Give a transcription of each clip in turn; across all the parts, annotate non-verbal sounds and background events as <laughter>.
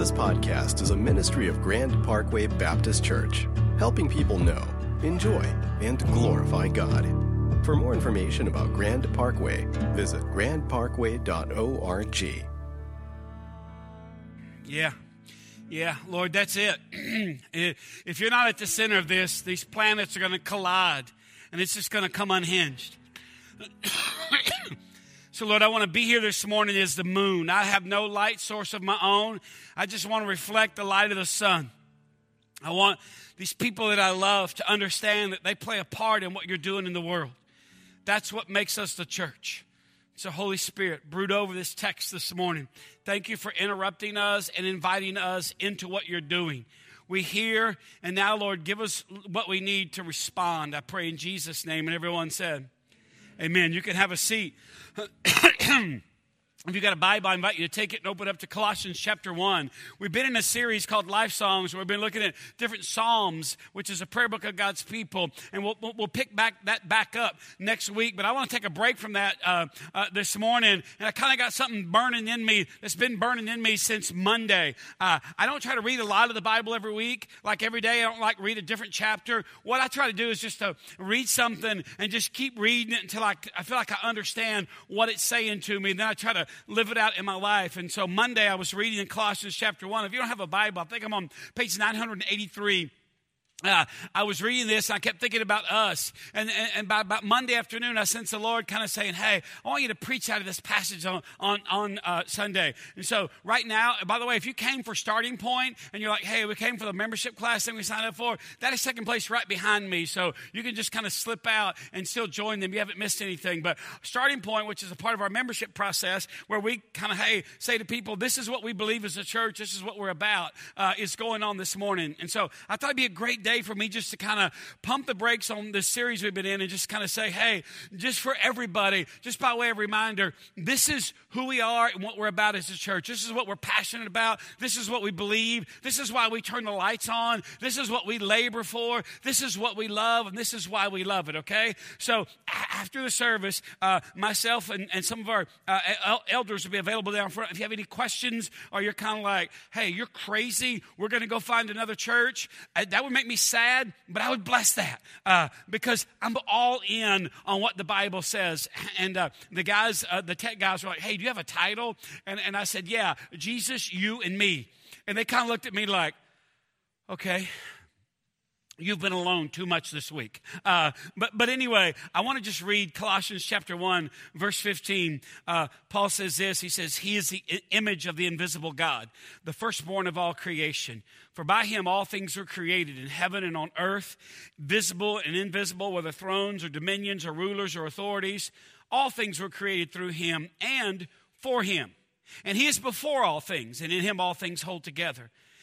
This podcast is a ministry of Grand Parkway Baptist Church, helping people know, enjoy, and glorify God. For more information about Grand Parkway, visit grandparkway.org. Yeah. Yeah, Lord, that's it. <clears throat> if you're not at the center of this, these planets are going to collide and it's just going to come unhinged. <clears throat> so, Lord, I want to be here this morning as the moon. I have no light source of my own. I just want to reflect the light of the sun. I want these people that I love to understand that they play a part in what you're doing in the world. That's what makes us the church. So, Holy Spirit, brood over this text this morning. Thank you for interrupting us and inviting us into what you're doing. We hear, and now, Lord, give us what we need to respond. I pray in Jesus' name. And everyone said, Amen. You can have a seat. <clears throat> If you've got a Bible, I invite you to take it and open up to Colossians chapter 1. We've been in a series called Life Songs where we've been looking at different Psalms, which is a prayer book of God's people. And we'll, we'll pick back that back up next week. But I want to take a break from that uh, uh, this morning. And I kind of got something burning in me that's been burning in me since Monday. Uh, I don't try to read a lot of the Bible every week. Like every day, I don't like read a different chapter. What I try to do is just to read something and just keep reading it until I, I feel like I understand what it's saying to me. And then I try to live it out in my life. And so Monday I was reading in Colossians chapter 1. If you don't have a Bible, I think I'm on page 983. Uh, I was reading this and I kept thinking about us. And, and, and by about Monday afternoon, I sensed the Lord kind of saying, Hey, I want you to preach out of this passage on, on, on uh, Sunday. And so, right now, by the way, if you came for starting point and you're like, Hey, we came for the membership class thing we signed up for, that is second place right behind me. So, you can just kind of slip out and still join them. You haven't missed anything. But starting point, which is a part of our membership process, where we kind of, hey, say to people, This is what we believe as a church, this is what we're about, uh, is going on this morning. And so, I thought it'd be a great day for me just to kind of pump the brakes on this series we've been in and just kind of say, hey, just for everybody, just by way of reminder, this is who we are and what we're about as a church. This is what we're passionate about. This is what we believe. This is why we turn the lights on. This is what we labor for. This is what we love, and this is why we love it, okay? So after the service, uh, myself and, and, some of our uh, elders will be available down front. If you have any questions or you're kind of like, hey, you're crazy, we're going to go find another church, uh, that would make me sad, but I would bless that uh, because I'm all in on what the Bible says. And uh, the guys, uh, the tech guys were like, hey, do you have a title? And, and I said, yeah, Jesus, you, and me. And they kind of looked at me like, okay. You've been alone too much this week. Uh, but, but anyway, I want to just read Colossians chapter 1, verse 15. Uh, Paul says this He says, He is the image of the invisible God, the firstborn of all creation. For by him all things were created in heaven and on earth, visible and invisible, whether thrones or dominions or rulers or authorities. All things were created through him and for him. And he is before all things, and in him all things hold together.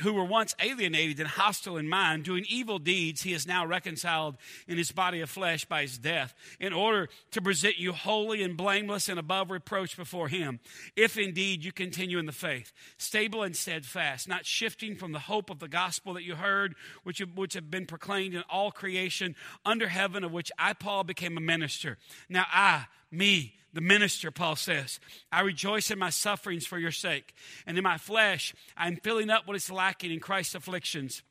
who were once alienated and hostile in mind, doing evil deeds, he is now reconciled in his body of flesh by his death, in order to present you holy and blameless and above reproach before him, if indeed you continue in the faith, stable and steadfast, not shifting from the hope of the gospel that you heard, which which have been proclaimed in all creation under heaven, of which I, Paul, became a minister. Now I, me, the minister, Paul says, I rejoice in my sufferings for your sake, and in my flesh I am filling up what is lacking in Christ's afflictions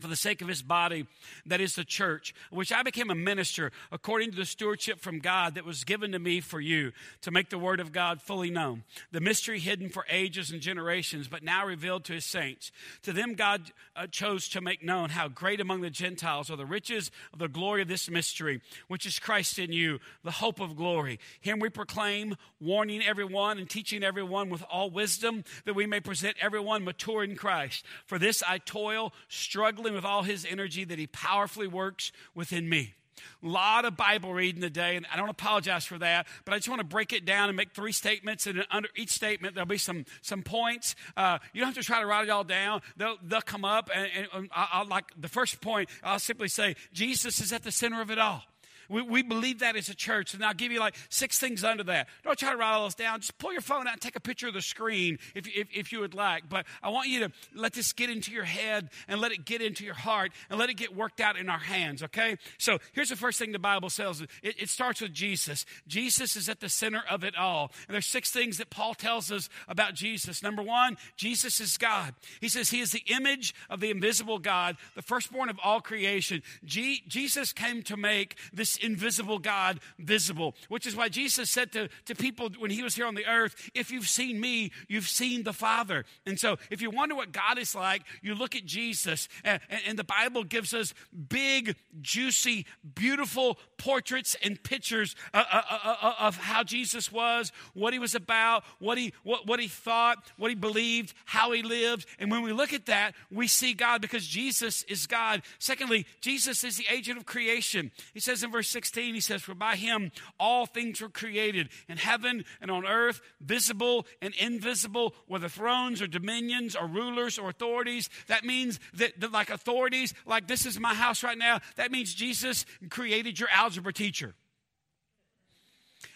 for the sake of his body, that is the church, which I became a minister according to the stewardship from God that was given to me for you to make the word of God fully known. The mystery hidden for ages and generations, but now revealed to his saints. To them, God uh, chose to make known how great among the Gentiles are the riches of the glory of this mystery, which is Christ in you, the hope of glory. Him we proclaim, warning everyone and teaching everyone with all wisdom, that we may present everyone mature in Christ. For this I toil, struggling with all his energy that he powerfully works within me. A lot of Bible reading today, and I don't apologize for that, but I just want to break it down and make three statements, and under each statement there'll be some some points. Uh, you don't have to try to write it all down; they'll they'll come up, and, and I'll, like the first point, I'll simply say Jesus is at the center of it all. We, we believe that as a church, and I'll give you like six things under that. Don't try to write all those down. Just pull your phone out and take a picture of the screen if, if, if you would like. But I want you to let this get into your head and let it get into your heart and let it get worked out in our hands, okay? So here's the first thing the Bible says it, it starts with Jesus. Jesus is at the center of it all. And there's six things that Paul tells us about Jesus. Number one, Jesus is God. He says he is the image of the invisible God, the firstborn of all creation. G- Jesus came to make this invisible God visible, which is why Jesus said to, to people when he was here on the earth, If you've seen me, you've seen the Father. And so if you wonder what God is like, you look at Jesus, and, and the Bible gives us big, juicy, beautiful portraits and pictures uh, uh, uh, of how Jesus was, what he was about, what he, what, what he thought, what he believed, how he lived. And when we look at that, we see God because Jesus is God. Secondly, Jesus is the agent of creation. He says in verse verse 16, he says, For by him all things were created in heaven and on earth, visible and invisible, whether thrones or dominions or rulers or authorities. That means that, that, like authorities, like this is my house right now, that means Jesus created your algebra teacher.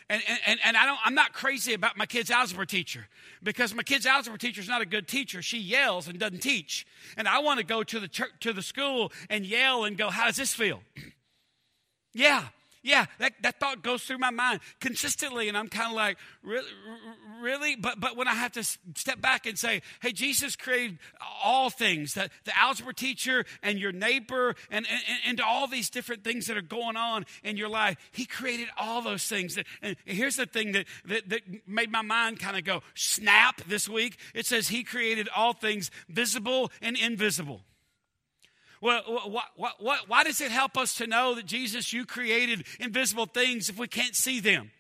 And, and, and I don't, I'm not crazy about my kid's algebra teacher because my kid's algebra teacher is not a good teacher. She yells and doesn't teach. And I want to go to the, church, to the school and yell and go, How does this feel? <clears throat> Yeah, yeah, that, that thought goes through my mind consistently, and I'm kind of like, really, really? But, but when I have to step back and say, hey, Jesus created all things, the, the algebra teacher and your neighbor and, and, and all these different things that are going on in your life, he created all those things. And here's the thing that, that, that made my mind kind of go snap this week. It says he created all things visible and invisible. Well, what, why does it help us to know that Jesus, you created invisible things if we can't see them?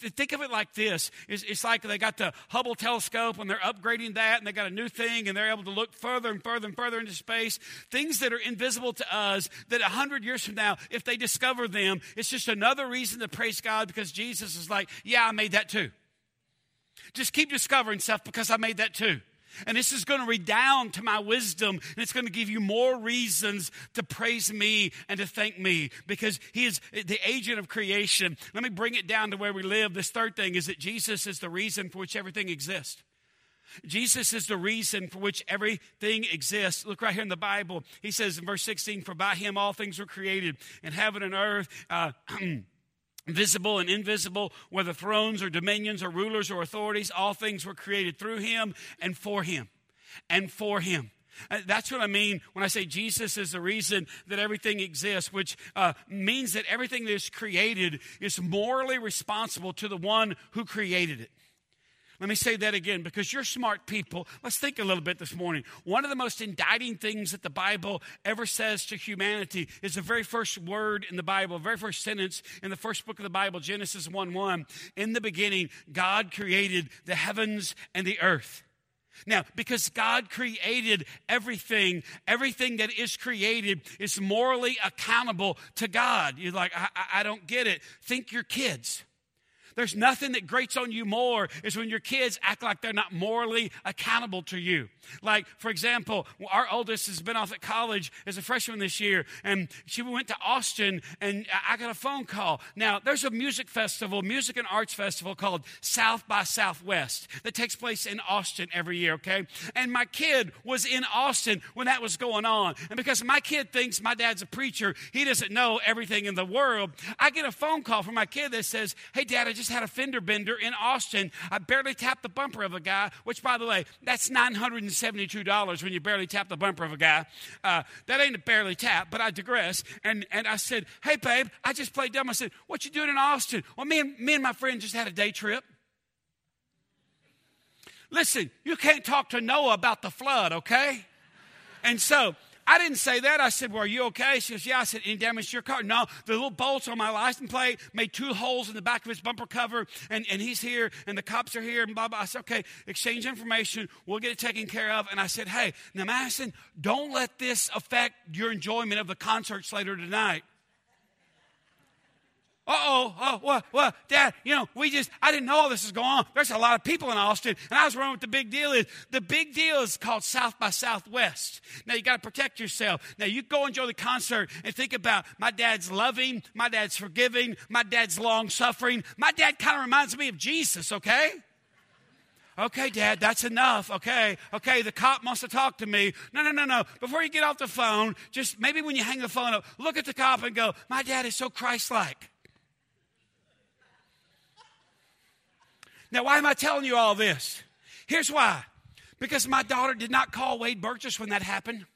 Think of it like this it's, it's, like they got the Hubble telescope and they're upgrading that and they got a new thing and they're able to look further and further and further into space. Things that are invisible to us that a hundred years from now, if they discover them, it's just another reason to praise God because Jesus is like, yeah, I made that too. Just keep discovering stuff because I made that too. And this is going to redound to my wisdom, and it's going to give you more reasons to praise me and to thank me because He is the agent of creation. Let me bring it down to where we live. This third thing is that Jesus is the reason for which everything exists. Jesus is the reason for which everything exists. Look right here in the Bible. He says in verse 16, For by him all things were created in heaven and earth. Uh, <clears throat> visible and invisible, whether thrones or dominions or rulers or authorities, all things were created through him and for him. And for him. Uh, that's what I mean when I say Jesus is the reason that everything exists, which uh, means that everything that is created is morally responsible to the one who created it. Let me say that again because you're smart people. Let's think a little bit this morning. One of the most indicting things that the Bible ever says to humanity is the very first word in the Bible, very first sentence in the first book of the Bible, Genesis 1 1. In the beginning, God created the heavens and the earth. Now, because God created everything, everything that is created is morally accountable to God. You're like, I, I don't get it. Think your kids. There's nothing that grates on you more is when your kids act like they're not morally accountable to you. Like, for example, our oldest has been off at college as a freshman this year, and she went to Austin, and I got a phone call. Now, there's a music festival, music and arts festival called South by Southwest that takes place in Austin every year, okay? And my kid was in Austin when that was going on. And because my kid thinks my dad's a preacher, he doesn't know everything in the world, I get a phone call from my kid that says, Hey, dad, I just just had a fender bender in Austin. I barely tapped the bumper of a guy, which, by the way, that's $972 when you barely tap the bumper of a guy. Uh, that ain't a barely tap, but I digress. And, and I said, Hey, babe, I just played dumb. I said, What you doing in Austin? Well, me and, me and my friend just had a day trip. Listen, you can't talk to Noah about the flood, okay? And so I didn't say that. I said, Well, are you okay? She goes, Yeah. I said, Any damage to your car? No. The little bolts on my license plate made two holes in the back of his bumper cover, and, and he's here, and the cops are here, and blah, blah. I said, Okay, exchange information. We'll get it taken care of. And I said, Hey, now, Madison, don't let this affect your enjoyment of the concerts later tonight. Oh, oh, what, what, Dad, you know, we just, I didn't know all this was going on. There's a lot of people in Austin, and I was wondering what the big deal is. The big deal is called South by Southwest. Now, you got to protect yourself. Now, you go enjoy the concert and think about my dad's loving, my dad's forgiving, my dad's long suffering. My dad kind of reminds me of Jesus, okay? Okay, Dad, that's enough. Okay, okay, the cop wants to talk to me. No, no, no, no. Before you get off the phone, just maybe when you hang the phone up, look at the cop and go, My dad is so Christ like. Now, why am I telling you all this? Here's why. Because my daughter did not call Wade Burgess when that happened.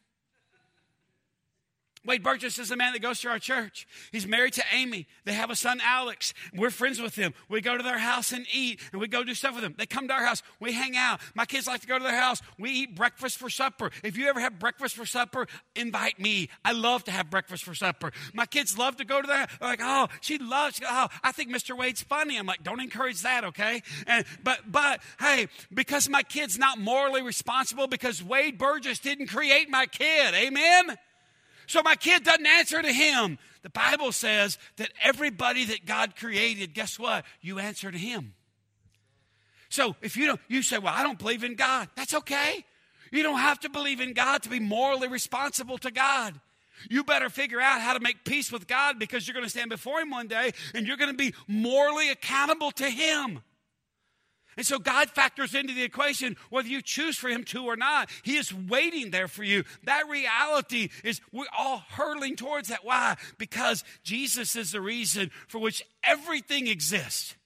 Wade Burgess is the man that goes to our church. He's married to Amy. They have a son, Alex. We're friends with them. We go to their house and eat, and we go do stuff with them. They come to our house. We hang out. My kids like to go to their house. We eat breakfast for supper. If you ever have breakfast for supper, invite me. I love to have breakfast for supper. My kids love to go to their like, oh, she loves, oh, I think Mr. Wade's funny. I'm like, don't encourage that, okay? And but but hey, because my kid's not morally responsible because Wade Burgess didn't create my kid. Amen. So my kid doesn't answer to him. The Bible says that everybody that God created, guess what? You answer to him. So if you don't, you say, well, I don't believe in God. That's okay. You don't have to believe in God to be morally responsible to God. You better figure out how to make peace with God because you're going to stand before Him one day and you're going to be morally accountable to Him. And so God factors into the equation whether you choose for Him to or not. He is waiting there for you. That reality is we're all hurtling towards that. Why? Because Jesus is the reason for which everything exists.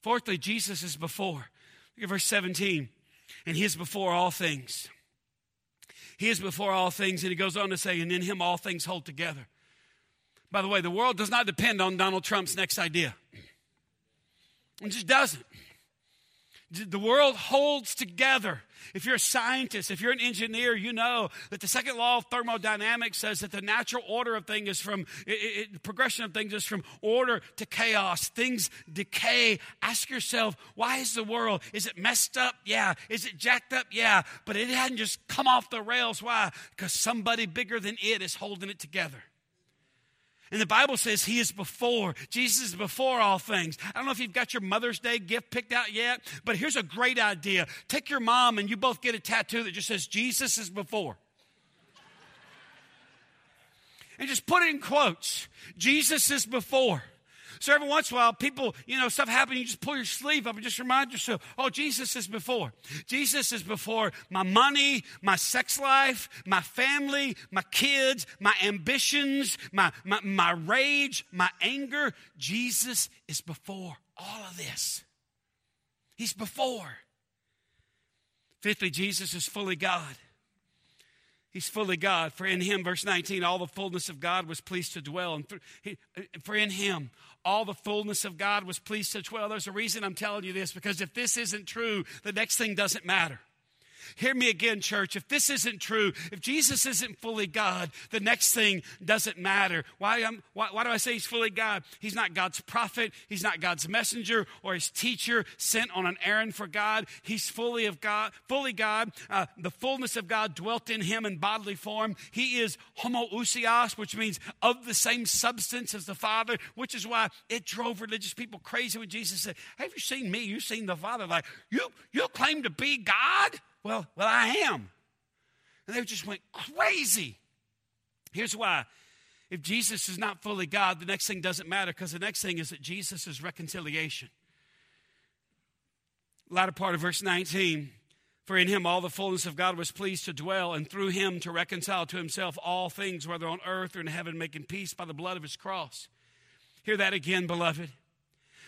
Fourthly, Jesus is before. Look at verse 17. And He is before all things. He is before all things. And He goes on to say, and in Him all things hold together. By the way, the world does not depend on Donald Trump's next idea. It just doesn't. The world holds together. If you're a scientist, if you're an engineer, you know that the second law of thermodynamics says that the natural order of things is from, it, it, progression of things is from order to chaos. Things decay. Ask yourself, why is the world? Is it messed up? Yeah. Is it jacked up? Yeah. But it hadn't just come off the rails. Why? Because somebody bigger than it is holding it together. And the Bible says he is before. Jesus is before all things. I don't know if you've got your Mother's Day gift picked out yet, but here's a great idea. Take your mom and you both get a tattoo that just says Jesus is before. and just put it in quotes. Jesus is before. So every once in a while, people, you know, stuff happens, you just pull your sleeve up and just remind yourself, oh, Jesus is before. Jesus is before my money, my sex life, my family, my kids, my ambitions, my, my, my rage, my anger. Jesus is before all of this. He's before. Fifthly, Jesus is fully God. He's fully God. For in him, verse 19, all the fullness of God was pleased to dwell. And for in him, all the fullness of God was pleased to dwell. There's a reason I'm telling you this because if this isn't true, the next thing doesn't matter. Hear me again, church. If this isn't true, if Jesus isn't fully God, the next thing doesn't matter. Why, um, why, why, do I say he's fully God? He's not God's prophet, he's not God's messenger or his teacher sent on an errand for God. He's fully of God, fully God. Uh, the fullness of God dwelt in him in bodily form. He is homoousios, which means of the same substance as the Father, which is why it drove religious people crazy when Jesus said, Have you seen me? You've seen the Father. Like, you, you claim to be God? Well, well, I am. And they just went crazy. Here's why. If Jesus is not fully God, the next thing doesn't matter because the next thing is that Jesus is reconciliation. Latter part of verse 19 For in him all the fullness of God was pleased to dwell, and through him to reconcile to himself all things, whether on earth or in heaven, making peace by the blood of his cross. Hear that again, beloved.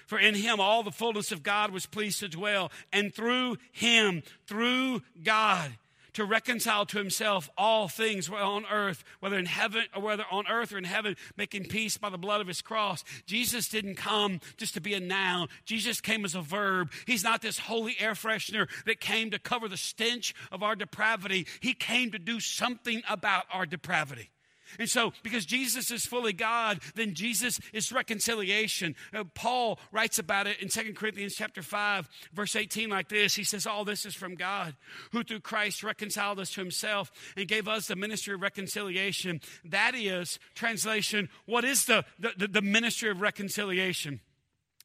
For in him all the fullness of God was pleased to dwell, and through him, through God, to reconcile to himself all things whether on earth, whether in heaven or whether on earth or in heaven, making peace by the blood of his cross. Jesus didn't come just to be a noun. Jesus came as a verb. He's not this holy air freshener that came to cover the stench of our depravity. He came to do something about our depravity. And so, because Jesus is fully God, then Jesus is reconciliation. Uh, Paul writes about it in 2 Corinthians chapter 5, verse 18 like this. He says, All this is from God, who through Christ reconciled us to himself and gave us the ministry of reconciliation. That is, translation, what is the, the, the ministry of reconciliation?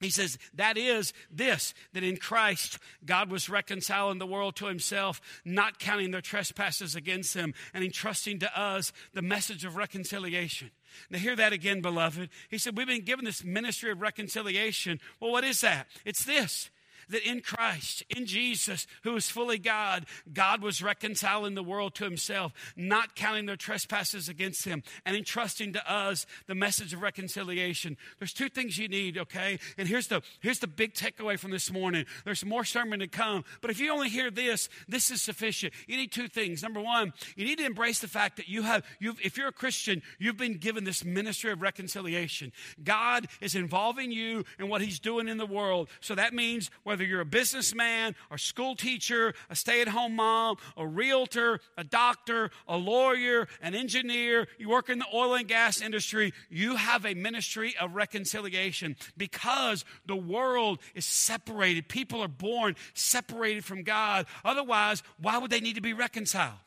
He says, that is this, that in Christ God was reconciling the world to himself, not counting their trespasses against them, and entrusting to us the message of reconciliation. Now, hear that again, beloved. He said, We've been given this ministry of reconciliation. Well, what is that? It's this that in Christ, in Jesus, who is fully God, God was reconciling the world to himself, not counting their trespasses against him, and entrusting to us the message of reconciliation. There's two things you need, okay? And here's the here's the big takeaway from this morning. There's more sermon to come, but if you only hear this, this is sufficient. You need two things. Number one, you need to embrace the fact that you have you if you're a Christian, you've been given this ministry of reconciliation. God is involving you in what he's doing in the world. So that means whether you're a businessman, a school teacher, a stay at home mom, a realtor, a doctor, a lawyer, an engineer, you work in the oil and gas industry, you have a ministry of reconciliation because the world is separated. People are born separated from God. Otherwise, why would they need to be reconciled?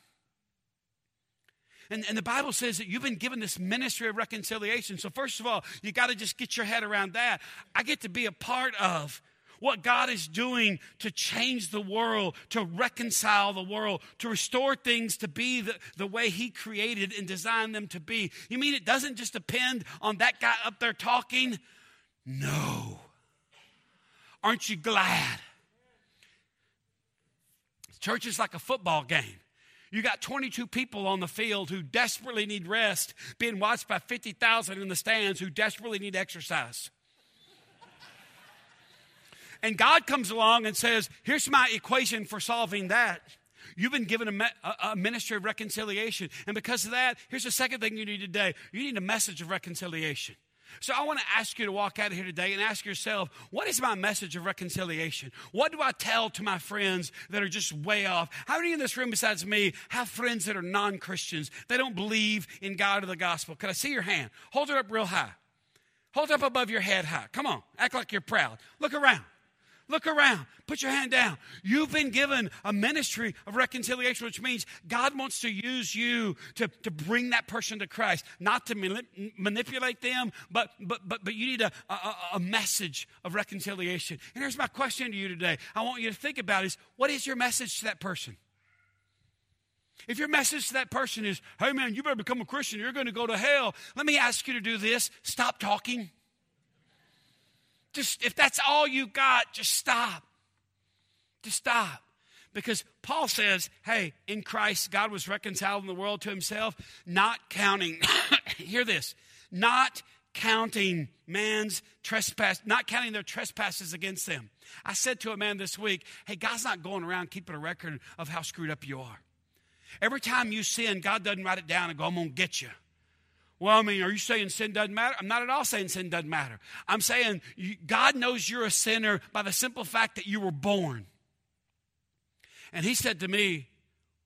And, and, the Bible says that you've been given this ministry of reconciliation. So, first of all, you got to just get your head around that. I get to be a part of what God is doing to change the world, to reconcile the world, to restore things to be the, the way He created and designed them to be. You mean it doesn't just depend on that guy up there talking? No. Aren't you glad? Church is like a football game. You got 22 people on the field who desperately need rest, being watched by 50,000 in the stands who desperately need exercise. And God comes along and says, Here's my equation for solving that. You've been given a, a, ministry of reconciliation. And because of that, here's the second thing you need today you need a message of reconciliation. So I want to ask you to walk out of here today and ask yourself, what is my message of reconciliation? What do I tell to my friends that are just way off? How many in this room besides me have friends that are non-Christians? They don't believe in God or the gospel. Can I see your hand? Hold it up real high. Hold it up above your head high. Come on. Act like you're proud. Look around. Look around. Put your hand down. You've been given a ministry of reconciliation, which means God wants to use you to, to bring that person to Christ, not to manip- manipulate them, but, but, but, but you need a, a, a message of reconciliation. And here's my question to you today I want you to think about is what is your message to that person? If your message to that person is, hey man, you better become a Christian, you're going to go to hell, let me ask you to do this stop talking. Just if that's all you got, just stop. Just stop. Because Paul says, hey, in Christ, God was reconciling the world to himself, not counting, <coughs> hear this, not counting man's trespass, not counting their trespasses against them. I said to a man this week, hey, God's not going around keeping a record of how screwed up you are. Every time you sin, God doesn't write it down and go, I'm going to get you. Well, I mean, are you saying sin doesn't matter? I'm not at all saying sin doesn't matter. I'm saying God knows you're a sinner by the simple fact that you were born. And he said to me,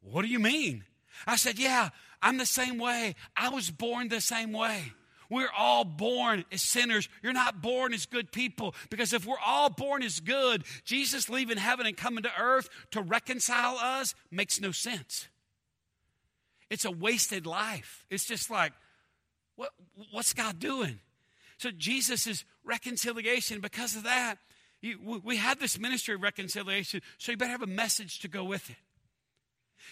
What do you mean? I said, Yeah, I'm the same way. I was born the same way. We're all born as sinners. You're not born as good people because if we're all born as good, Jesus leaving heaven and coming to earth to reconcile us makes no sense. It's a wasted life. It's just like, what, what's God doing? So Jesus is reconciliation. Because of that, you, we have this ministry of reconciliation, so you better have a message to go with it.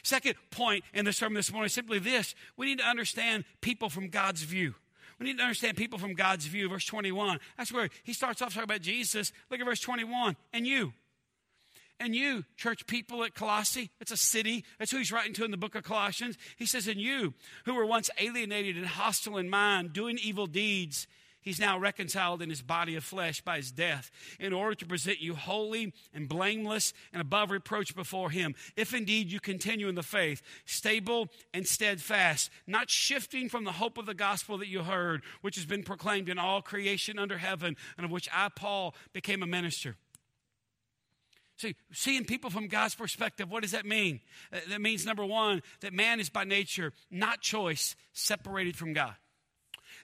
Second point in the sermon this morning is simply this we need to understand people from God's view. We need to understand people from God's view. Verse 21. That's where he starts off talking about Jesus. Look at verse 21. And you. And you, church people at Colossae, it's a city. That's who he's writing to in the book of Colossians. He says, And you, who were once alienated and hostile in mind, doing evil deeds, he's now reconciled in his body of flesh by his death, in order to present you holy and blameless and above reproach before him. If indeed you continue in the faith, stable and steadfast, not shifting from the hope of the gospel that you heard, which has been proclaimed in all creation under heaven, and of which I, Paul, became a minister. See, seeing people from God's perspective, what does that mean? Uh, that means, number one, that man is by nature, not choice, separated from God.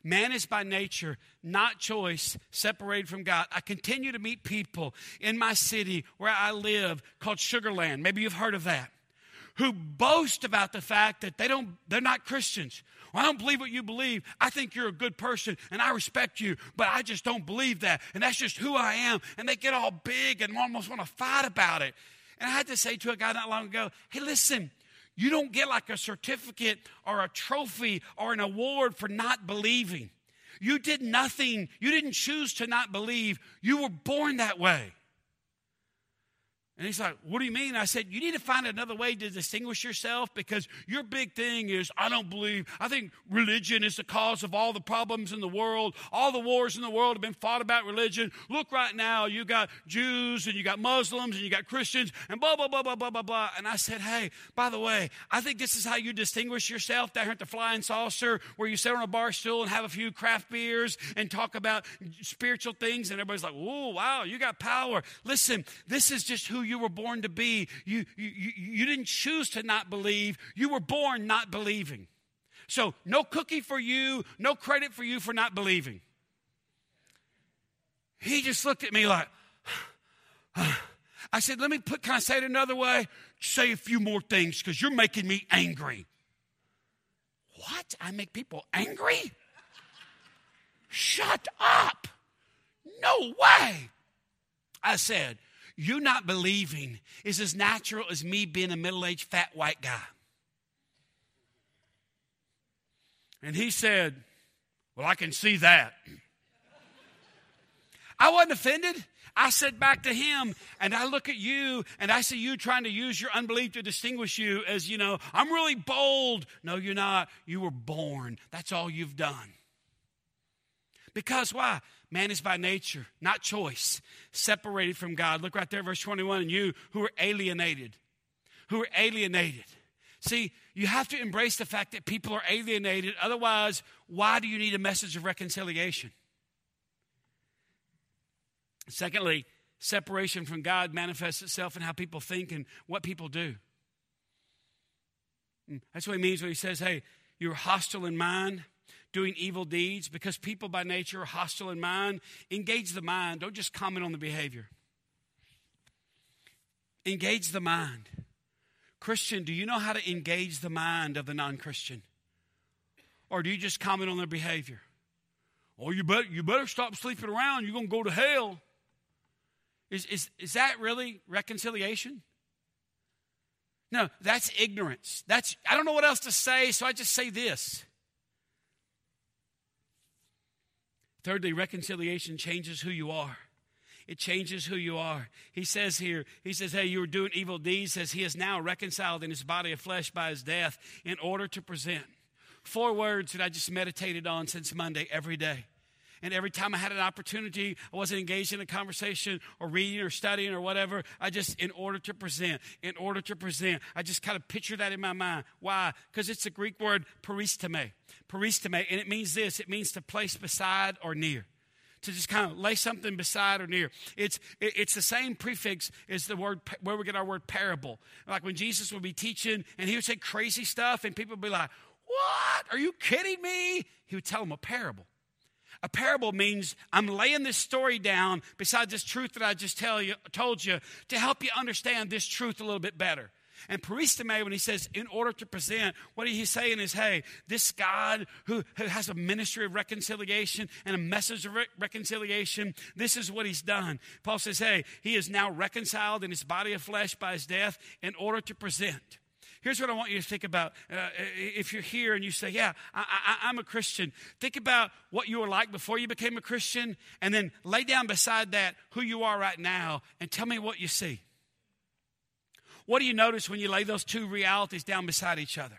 Man is by nature, not choice, separated from God. I continue to meet people in my city where I live called Sugarland. Maybe you've heard of that. Who boast about the fact that they don't, they're not Christians. Well, I don't believe what you believe. I think you're a good person and I respect you, but I just don't believe that. And that's just who I am. And they get all big and almost want to fight about it. And I had to say to a guy not long ago, hey, listen, you don't get like a certificate or a trophy or an award for not believing. You did nothing. You didn't choose to not believe. You were born that way. And he's like, What do you mean? I said, You need to find another way to distinguish yourself because your big thing is, I don't believe. I think religion is the cause of all the problems in the world. All the wars in the world have been fought about religion. Look right now, you got Jews and you got Muslims and you got Christians and blah, blah, blah, blah, blah, blah, blah. And I said, Hey, by the way, I think this is how you distinguish yourself down here at the Flying Saucer, where you sit on a bar stool and have a few craft beers and talk about spiritual things. And everybody's like, Oh, wow, you got power. Listen, this is just who you were born to be. You, you, you didn't choose to not believe, you were born not believing. So, no cookie for you, no credit for you for not believing. He just looked at me like, <sighs> I said, let me put, can I say it another way? Say a few more things because you're making me angry. What? I make people angry? Shut up. No way. I said, you not believing is as natural as me being a middle aged fat white guy. And he said, Well, I can see that. I wasn't offended. I said back to him, and I look at you, and I see you trying to use your unbelief to distinguish you as, you know, I'm really bold. No, you're not. You were born. That's all you've done. Because why? Man is by nature, not choice, separated from God. Look right there, verse 21. And you who are alienated, who are alienated. See, you have to embrace the fact that people are alienated. Otherwise, why do you need a message of reconciliation? Secondly, separation from God manifests itself in how people think and what people do. Hmm, that's what he means when he says, hey, you're hostile in mind doing evil deeds because people by nature are hostile in mind. Engage the mind. Don't just comment on the behavior. Engage the mind. Christian, do you know how to engage the mind of the non Christian? Or do you just comment on their behavior? Oh, you better, you better stop sleeping around. You're going to go to hell. Is, is, is that really reconciliation? No, that's ignorance. That's I don't know what else to say, so I just say this. Thirdly, reconciliation changes who you are. It changes who you are. He says here, he says, Hey, you were doing evil deeds, says he is now reconciled in his body of flesh by his death in order to present. Four words that I just meditated on since Monday every day. And every time I had an opportunity, I wasn't engaged in a conversation or reading or studying or whatever. I just, in order to present, in order to present, I just kind of picture that in my mind. Why? Because it's the Greek word paristemi. Paristemi. And it means this it means to place beside or near to just kind of lay something beside or near. It's, it's the same prefix as the word where we get our word parable. Like when Jesus would be teaching and he would say crazy stuff and people would be like, What? Are you kidding me? He would tell them a parable. A parable means I'm laying this story down beside this truth that I just tell you, told you to help you understand this truth a little bit better. And paristemi, when he says in order to present, what he's saying is, hey, this God who, who has a ministry of reconciliation and a message of re- reconciliation, this is what he's done. Paul says, hey, he is now reconciled in his body of flesh by his death in order to present. Here's what I want you to think about. Uh, if you're here and you say, Yeah, I, am a Christian, think about what you were like before you became a Christian, and then lay down beside that who you are right now and tell me what you see. What do you notice when you lay those two realities down beside each other?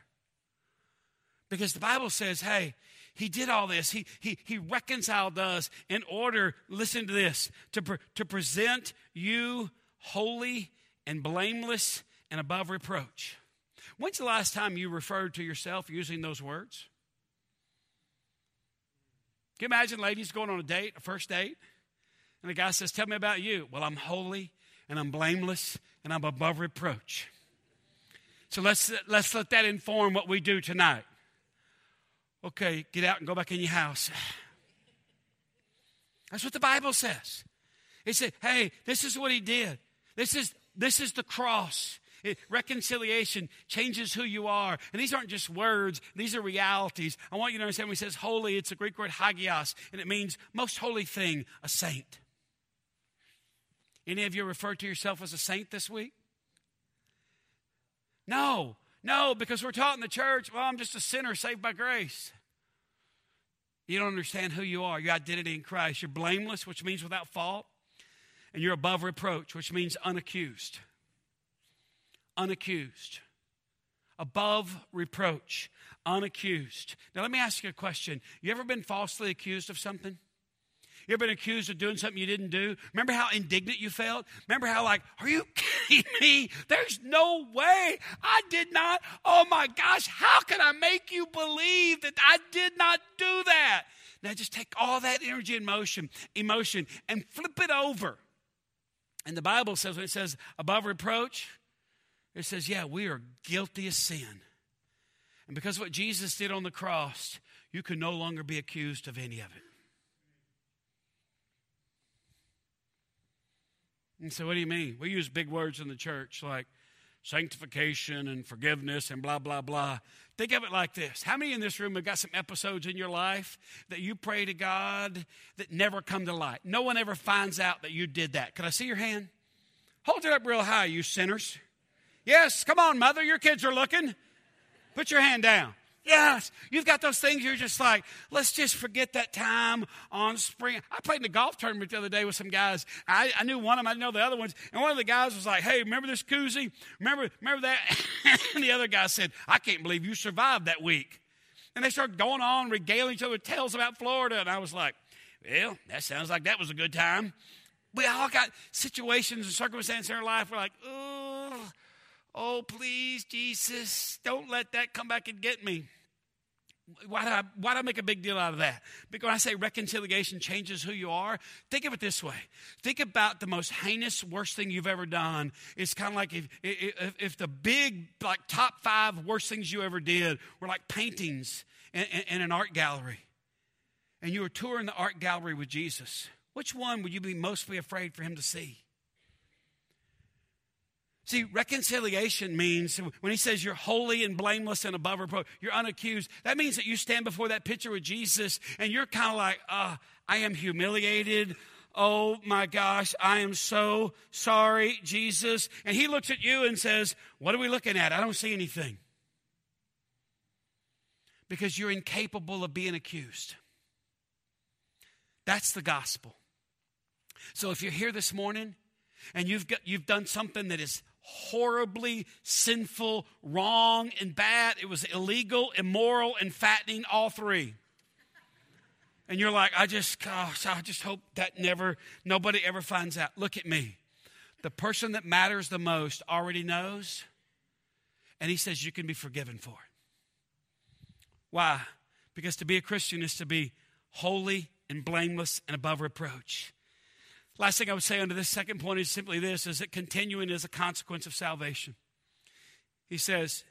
Because the Bible says, Hey, he did all this. He, he, he reconciled us in order, listen to this, to, pre- to present you holy and blameless and above reproach. When's the last time you referred to yourself using those words? Can you imagine ladies going on a date, a first date, and the guy says, Tell me about you. Well, I'm holy and I'm blameless and I'm above reproach. So let's, let's let that inform what we do tonight. Okay, get out and go back in your house. That's what the Bible says. It said, hey, this is what he did. This is, this is the cross. It, reconciliation changes who you are. And these aren't just words, these are realities. I want you to understand when he says holy, it's a Greek word hagios, and it means most holy thing, a saint. Any of you refer to yourself as a saint this week? No, no, because we're taught in the church, well, I'm just a sinner saved by grace. You don't understand who you are, your identity in Christ. You're blameless, which means without fault, and you're above reproach, which means unaccused. Unaccused. Above reproach, unaccused. Now, let me ask you a question. You ever been falsely accused of something? You ever been accused of doing something you didn't do? Remember how indignant you felt? Remember how, like, are you <laughs> kidding me? There's no way I did not. Oh my gosh, how can I make you believe that I did not do that? Now just take all that energy and motion, emotion and flip it over. And the Bible says, when it says above reproach, it says, yeah, we are guilty of sin. And because what Jesus did on the cross, you can no longer be accused of any of it. And so, what do you mean? We use big words in the church like sanctification and forgiveness and blah, blah, blah. Think of it like this How many in this room have got some episodes in your life that you pray to God that never come to light? No one ever finds out that you did that. Can I see your hand? Hold it up real high, you sinners. Yes, come on, mother, your kids are looking. Put your hand down. Yes, you've got those things you're just like, let's just forget that time on spring. I played in a golf tournament the other day with some guys. I, I knew one of them, I didn't know the other ones. And one of the guys was like, hey, remember this koozie? Remember, remember that? <laughs> and the other guy said, I can't believe you survived that week. And they started going on, regaling each other with tales about Florida. And I was like, well, that sounds like that was a good time. We all got situations and circumstances in our life. We're like, oh, Oh, please, Jesus, don't let that come back and get me. Why do, I, why do I make a big deal out of that? Because when I say reconciliation changes who you are, think of it this way. Think about the most heinous, worst thing you've ever done. It's kind of like if, if, if, the big, like, top five worst things you ever did were like paintings in, in, in an art gallery. And you were touring the art gallery with Jesus. Which one would you be mostly afraid for him to see? See, reconciliation means when he says you're holy and blameless and above reproach, you're unaccused. That means that you stand before that picture with Jesus and you're kind of like, uh, I am humiliated. Oh my gosh, I am so sorry, Jesus. And he looks at you and says, What are we looking at? I don't see anything. Because you're incapable of being accused. That's the gospel. So if you're here this morning and you've, got, you've done something that is horribly sinful, wrong, and bad. It was illegal, immoral, and fattening, all three. And you're like, I just, gosh, I just hope that never, nobody ever finds out. Look at me. The person that matters the most already knows, and he says you can be forgiven for it. Why? Because to be a Christian is to be holy and blameless and above reproach. Last thing I would say under this second point is simply this is that continuing is a consequence of salvation. He says,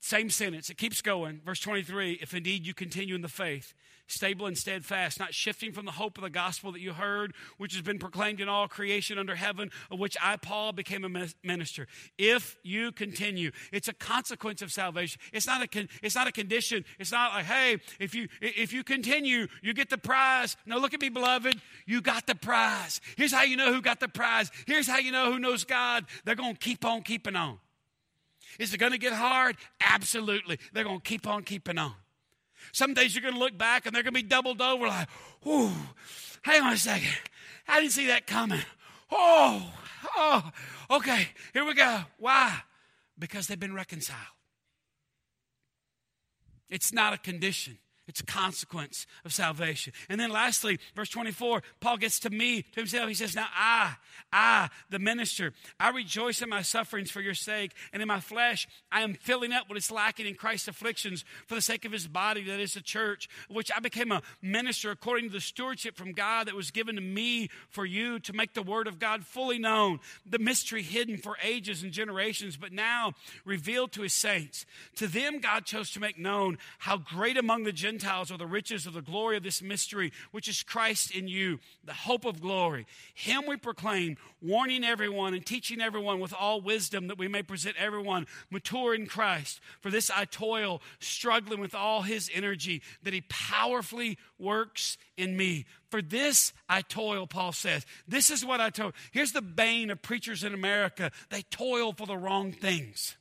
same sentence, it keeps going. Verse 23 If indeed you continue in the faith, stable and steadfast, not shifting from the hope of the gospel that you heard, which has been proclaimed in all creation under heaven, of which I, Paul, became a minister. If you continue, it's a consequence of salvation. It's not a, con- it's not a condition. It's not like, hey, if you, if you continue, you get the prize. No, look at me, beloved. You got the prize. Here's how you know who got the prize. Here's how you know who knows God. They're going to keep on keeping on. Is it going to get hard? Absolutely. They're going to keep on keeping on. Some days you're going to look back and they're going to be doubled over like, whoo, hang on a second. I didn't see that coming. Oh, oh, okay, here we go. Why? Because they've been reconciled. It's not a condition, It's a consequence of salvation. And then lastly, verse 24, Paul gets to me, to himself. He says, Now I, I, the minister, I rejoice in my sufferings for your sake, and in my flesh I am filling up what is lacking in Christ's afflictions for the sake of his body, that is the church, which I became a minister according to the stewardship from God that was given to me for you to make the word of God fully known, the mystery hidden for ages and generations, but now revealed to his saints. To them God chose to make known how great among the Gentiles Gentiles are the riches of the glory of this mystery, which is Christ in you, the hope of glory. Him we proclaim, warning everyone and teaching everyone with all wisdom that we may present everyone mature in Christ. For this I toil, struggling with all his energy, that he powerfully works in me. For this I toil, Paul says. This is what I toil. Here's the bane of preachers in America they toil for the wrong things.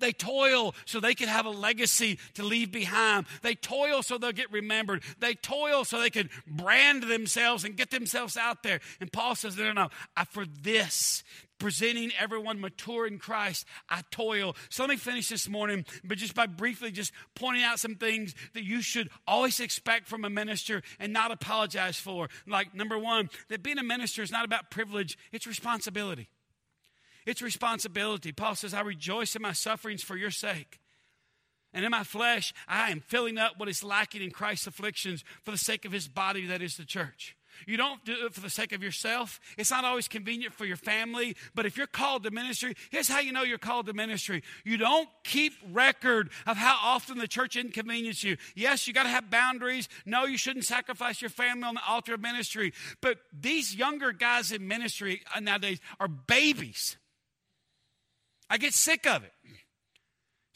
They toil so they can have a legacy to leave behind. They toil so they'll get remembered. They toil so they can brand themselves and get themselves out there. And Paul says, no, no, no. I, for this, presenting everyone mature in Christ, I toil. So let me finish this morning, but just by briefly just pointing out some things that you should always expect from a minister and not apologize for. Like, number one, that being a minister is not about privilege, it's responsibility. It's responsibility. Paul says, I rejoice in my sufferings for your sake. And in my flesh, I am filling up what is lacking in Christ's afflictions for the sake of his body, that is the church. You don't do it for the sake of yourself. It's not always convenient for your family, but if you're called to ministry, here's how you know you're called to ministry. You don't keep record of how often the church inconveniences you. Yes, you got to have boundaries. No, you shouldn't sacrifice your family on the altar of ministry. But these younger guys in ministry nowadays are babies. I get sick of it.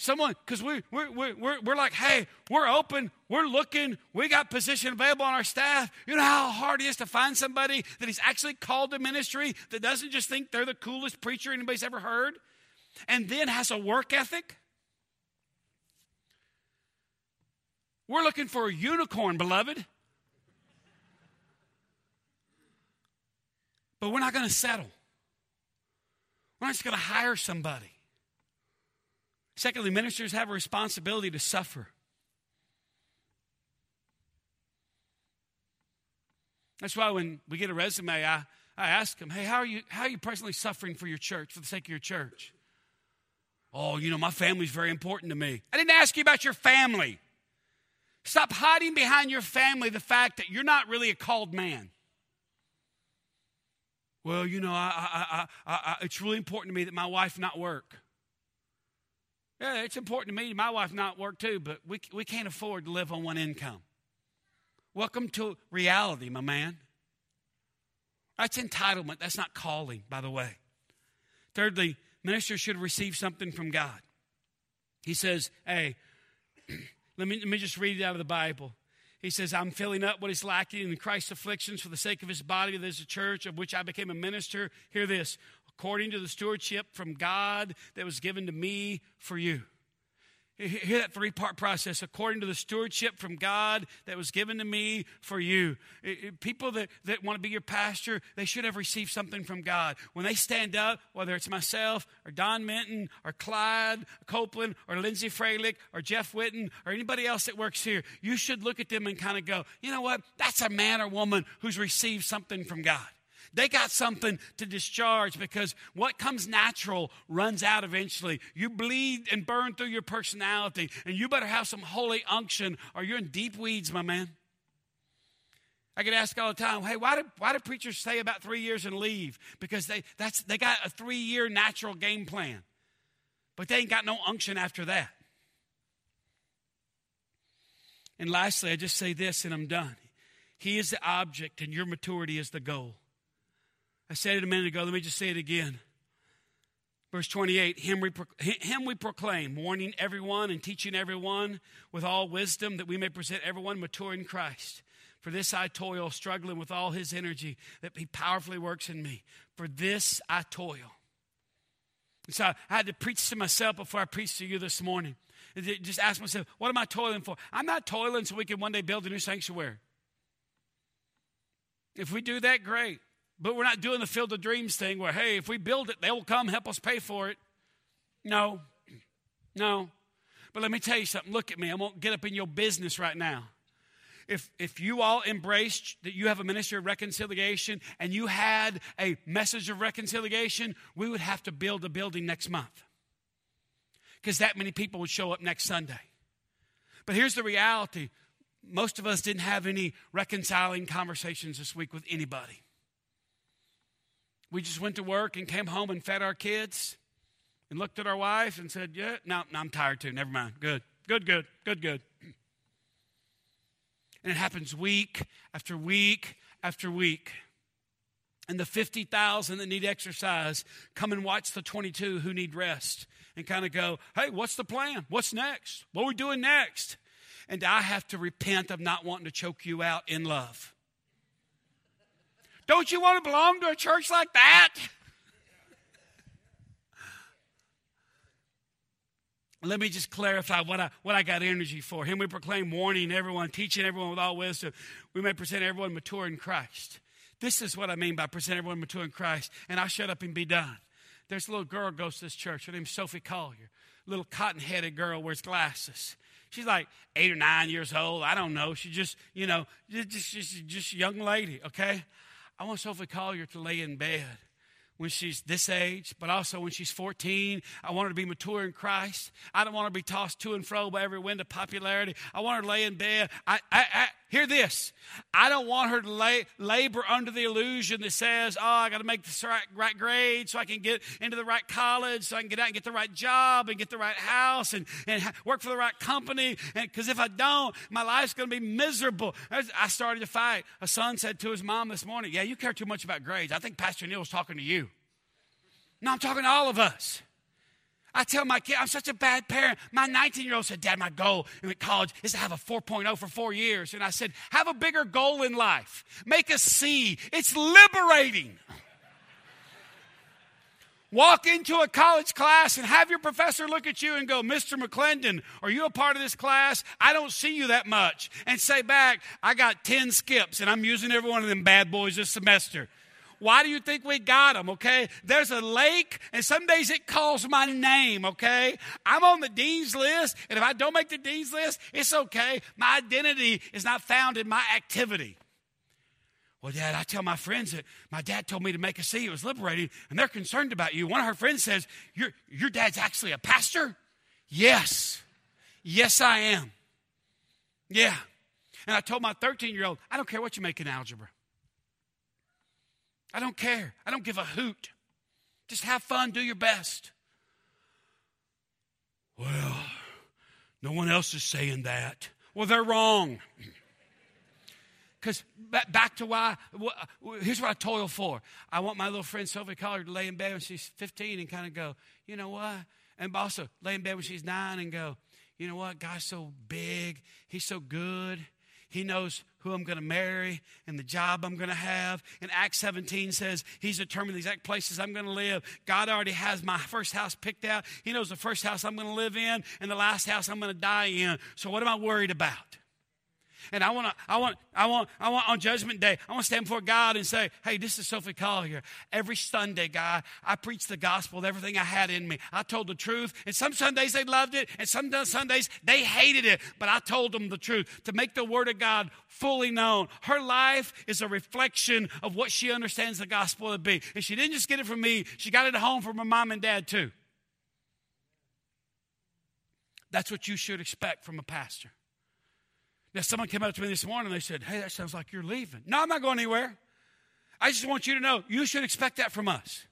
Someone, because we, we're, we're, we're like, hey, we're open, we're looking, we got position available on our staff. You know how hard it is to find somebody that is actually called to ministry that doesn't just think they're the coolest preacher anybody's ever heard and then has a work ethic? We're looking for a unicorn, beloved. But we're not going to settle. We're not just going to hire somebody. Secondly, ministers have a responsibility to suffer. That's why when we get a resume, I, I ask them, hey, how are, you, how are you personally suffering for your church, for the sake of your church? Oh, you know, my family's very important to me. I didn't ask you about your family. Stop hiding behind your family the fact that you're not really a called man. Well, you know, I, I, I, it's really important to me that my wife not work. Yeah, it's important to me, my wife not work too, but we, we can't afford to live on one income. Welcome to reality, my man. That's entitlement. That's not calling, by the way. Thirdly, ministers should receive something from God. He says, hey, <clears throat> let me, let me just read it out of the Bible. He says, I'm filling up what is lacking in Christ's afflictions for the sake of his body, that is the church, of which I became a minister. Hear this according to the stewardship from God that was given to me for you. Hear that three part process according to the stewardship from God that was given to me for you. People that, that want to be your pastor, they should have received something from God. When they stand up, whether it's myself or Don Minton or Clyde Copeland or Lindsay Freilich or Jeff Witten or anybody else that works here, you should look at them and kind of go, you know what? That's a man or woman who's received something from God. They got something to discharge because what comes natural runs out eventually. You bleed and burn through your personality, and you better have some holy unction or you're in deep weeds, my man. I get asked all the time, hey, why do, why do preachers stay about three years and leave? Because they, that's, they got a three year natural game plan, but they ain't got no unction after that. And lastly, I just say this and I'm done. He is the object, and your maturity is the goal. I said it a minute ago. Let me just say it again. Verse 28 him we, him we proclaim, warning everyone and teaching everyone with all wisdom that we may present everyone mature in Christ. For this I toil, struggling with all his energy that he powerfully works in me. For this I toil. And so I had to preach to myself before I preached to you this morning. Just ask myself, what am I toiling for? I'm not toiling so we can one day build a new sanctuary. If we do that, great. But we're not doing the Field of Dreams thing where, hey, if we build it, they will come help us pay for it. No, no. But let me tell you something. Look at me. I won't get up in your business right now. If, if you all embraced that you have a ministry of reconciliation and you had a message of reconciliation, we would have to build a building next month because that many people would show up next Sunday. But here's the reality most of us didn't have any reconciling conversations this week with anybody. We just went to work and came home and fed our kids and looked at our wife and said, Yeah, no, no, I'm tired too. Never mind. Good, good, good, good, good. And it happens week after week after week. And the 50,000 that need exercise come and watch the 22 who need rest and kind of go, hey, what's the plan? What's next? What are we doing next? And I have to repent of not wanting to choke you out in love. Don't you want to belong to a church like that? Let me just clarify what I, what I got energy for. Him we proclaim, warning everyone, teaching everyone with all wisdom. We may present everyone mature in Christ. This is what I mean by present everyone mature in Christ. And I'll shut up and be done. There's a little girl goes to this church. Her name's Sophie Collier. Little cotton headed girl wears glasses. She's like eight or nine years old. I don't know. She's just, you know, just, just, just young lady, okay? I want Sophie Collier to lay in bed when she's this age, but also when she's 14. I want her to be mature in Christ. I don't want her to be tossed to and fro by every wind of popularity. I want her to lay in bed. I, I, I hear this. I don't want her to lay, labor under the illusion that says, oh, I got to make the right, right grade so I can get into the right college, so I can get out and get the right job and get the right house and, and work for the right company. Because if I don't, my life's going to be miserable. I started to fight. A son said to his mom this morning, Yeah, you care too much about grades. I think Pastor Neil was talking to you. No, I'm talking to all of us. I tell my kid, I'm such a bad parent. My 19 year old said, Dad, my goal in college is to have a 4.0 for four years. And I said, Have a bigger goal in life. Make a C. It's liberating. Walk into a college class and have your professor look at you and go, Mr. McClendon, are you a part of this class? I don't see you that much. And say back, I got 10 skips and I'm using every one of them bad boys this semester. Why do you think we got them, okay? There's a lake, and some days it calls my name, okay? I'm on the dean's list, and if I don't make the dean's list, it's okay. My identity is not found in my activity. Well, Dad, I tell my friends that my dad told me to make a C. It was liberating, and they're concerned about you. One of her friends says, Your, your dad's actually a pastor? Yes. Yes, I am. Yeah. And I told my 13 year old, I don't care what you make in algebra. I don't care. I don't give a hoot. Just have fun, do your best. Well, no one else is saying that. Well, they're wrong. <clears throat> Because back to why, here's what I toil for. I want my little friend Sophie Collier to lay in bed when she's 15 and kind of go, you know what? And also lay in bed when she's nine and go, you know what? God's so big. He's so good. He knows who I'm going to marry and the job I'm going to have. And Acts 17 says He's determined the exact places I'm going to live. God already has my first house picked out. He knows the first house I'm going to live in and the last house I'm going to die in. So, what am I worried about? And I want to, I want, I want, I want on Judgment Day, I want to stand before God and say, "Hey, this is Sophie Collier. Every Sunday, God, I preached the gospel with everything I had in me. I told the truth, and some Sundays they loved it, and some Sundays they hated it. But I told them the truth to make the Word of God fully known. Her life is a reflection of what she understands the gospel to be, and she didn't just get it from me; she got it at home from her mom and dad too. That's what you should expect from a pastor. Now, someone came up to me this morning and they said, Hey, that sounds like you're leaving. No, I'm not going anywhere. I just want you to know you should expect that from us.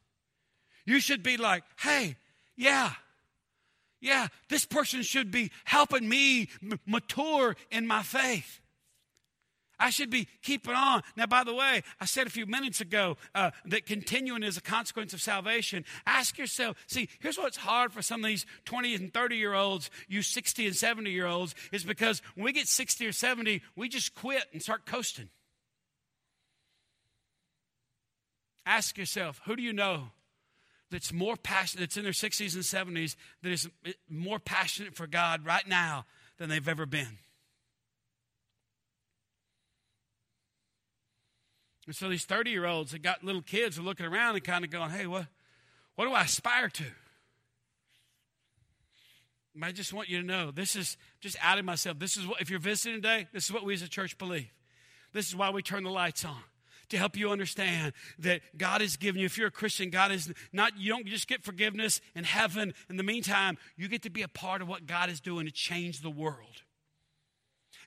You should be like, Hey, yeah, yeah, this person should be helping me m- mature in my faith. I should be keeping on. Now, by the way, I said a few minutes ago uh, that continuing is a consequence of salvation. Ask yourself see, here's what's hard for some of these 20 and 30 year olds, you 60 and 70 year olds, is because when we get 60 or 70, we just quit and start coasting. Ask yourself, who do you know that's more passionate, that's in their 60s and 70s, that is more passionate for God right now than they've ever been? And so these 30 year olds that got little kids are looking around and kind of going, hey, what, what do I aspire to? I just want you to know this is just adding myself. This is what, if you're visiting today, this is what we as a church believe. This is why we turn the lights on to help you understand that God has given you, if you're a Christian, God is not, you don't just get forgiveness in heaven. In the meantime, you get to be a part of what God is doing to change the world.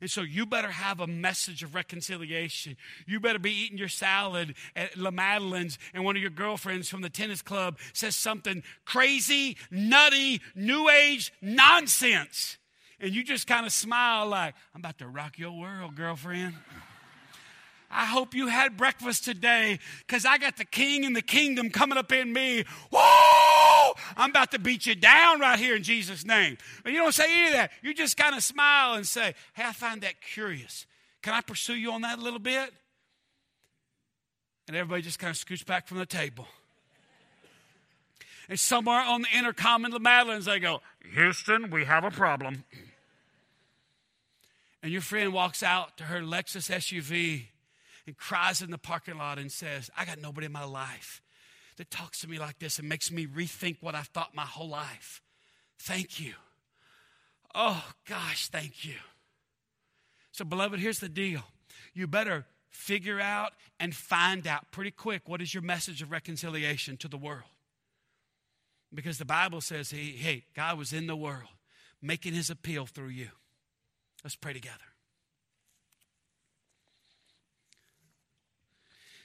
And so you better have a message of reconciliation. You better be eating your salad at La Madeleine's, and one of your girlfriends from the tennis club says something crazy, nutty, new age nonsense. And you just kind of smile like, I'm about to rock your world, girlfriend. I hope you had breakfast today because I got the king and the kingdom coming up in me. Whoa! I'm about to beat you down right here in Jesus' name. But you don't say any of that. You just kind of smile and say, Hey, I find that curious. Can I pursue you on that a little bit? And everybody just kind of scoots back from the table. And somewhere on the intercom in the Madeleines, they go, Houston, we have a problem. And your friend walks out to her Lexus SUV and cries in the parking lot and says, I got nobody in my life that talks to me like this and makes me rethink what I've thought my whole life. Thank you. Oh, gosh, thank you. So, beloved, here's the deal. You better figure out and find out pretty quick what is your message of reconciliation to the world. Because the Bible says, hey, hey, God was in the world making his appeal through you. Let's pray together.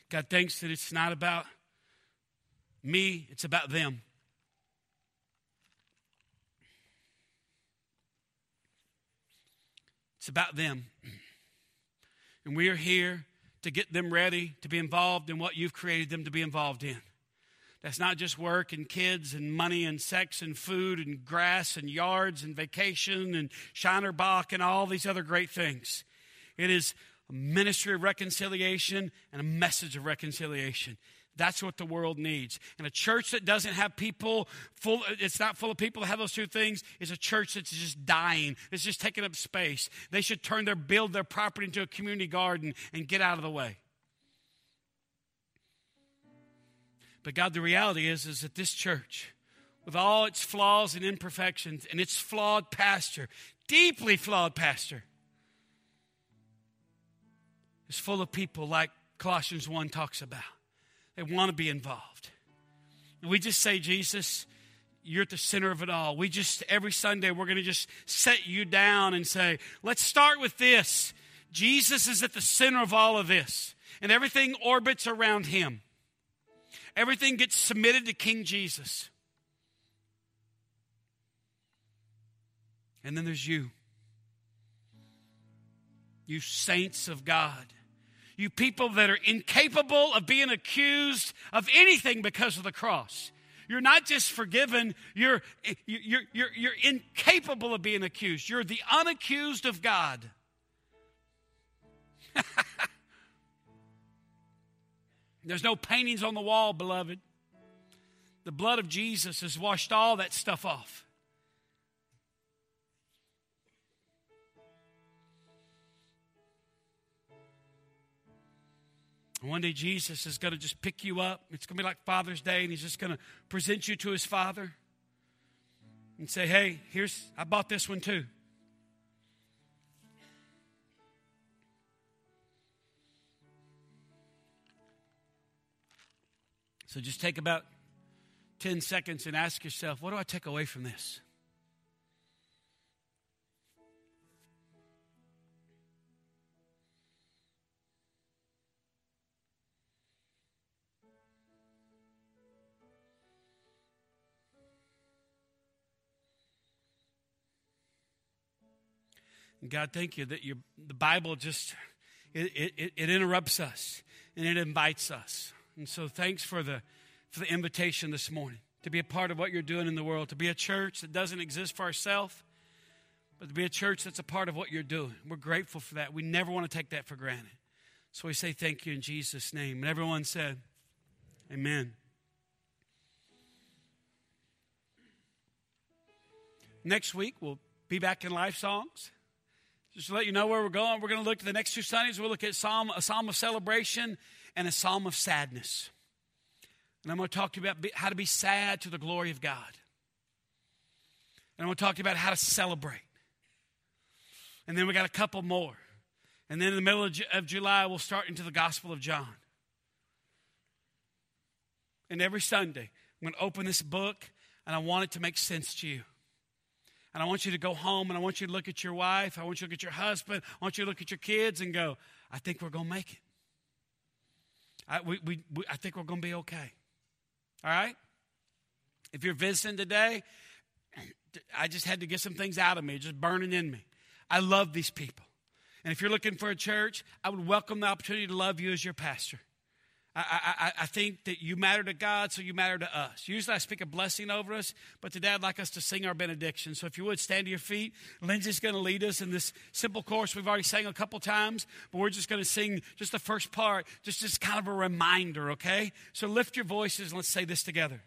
God thanks that it's not about me, it's about them. It's about them. And we are here to get them ready to be involved in what you've created them to be involved in. That's not just work and kids and money and sex and food and grass and yards and vacation and Shiner Bock and all these other great things. It is a ministry of reconciliation and a message of reconciliation. That's what the world needs. And a church that doesn't have people full, it's not full of people that have those two things, is a church that's just dying. It's just taking up space. They should turn their, build their property into a community garden and get out of the way. But God, the reality is, is that this church, with all its flaws and imperfections and its flawed pastor, deeply flawed pastor, is full of people like Colossians 1 talks about. They want to be involved. And we just say, Jesus, you're at the center of it all. We just, every Sunday, we're going to just set you down and say, let's start with this. Jesus is at the center of all of this, and everything orbits around him. Everything gets submitted to King Jesus. And then there's you you saints of God. You people that are incapable of being accused of anything because of the cross. You're not just forgiven, you're, you're, you're, you're incapable of being accused. You're the unaccused of God. <laughs> There's no paintings on the wall, beloved. The blood of Jesus has washed all that stuff off. One day Jesus is going to just pick you up. It's going to be like Father's Day, and he's just going to present you to his Father and say, Hey, here's, I bought this one too. So just take about 10 seconds and ask yourself, what do I take away from this? God, thank you that the Bible just it, it, it interrupts us and it invites us. And so thanks for the for the invitation this morning to be a part of what you're doing in the world, to be a church that doesn't exist for ourselves, but to be a church that's a part of what you're doing. We're grateful for that. We never want to take that for granted. So we say thank you in Jesus' name. And everyone said, Amen. Next week, we'll be back in Life Songs. Just to let you know where we're going, we're going to look at the next two Sundays. We'll look at Psalm, a psalm of celebration and a psalm of sadness. And I'm going to talk to you about how to be sad to the glory of God. And we'll talk to you about how to celebrate. And then we got a couple more. And then in the middle of July, we'll start into the Gospel of John. And every Sunday, I'm going to open this book and I want it to make sense to you. And I want you to go home and I want you to look at your wife. I want you to look at your husband. I want you to look at your kids and go, I think we're going to make it. I, we, we, we, I think we're going to be okay. All right? If you're visiting today, <clears throat> I just had to get some things out of me, just burning in me. I love these people. And if you're looking for a church, I would welcome the opportunity to love you as your pastor. I, I, I, think that you matter to God, so you matter to us. Usually I speak a blessing over us, but today I'd like us to sing our benediction. So if you would stand to your feet, Lindsay's going to lead us in this simple chorus we've already sang a couple times, but we're just going to sing just the first part, just as kind of a reminder, okay? So lift your voices and let's say this together.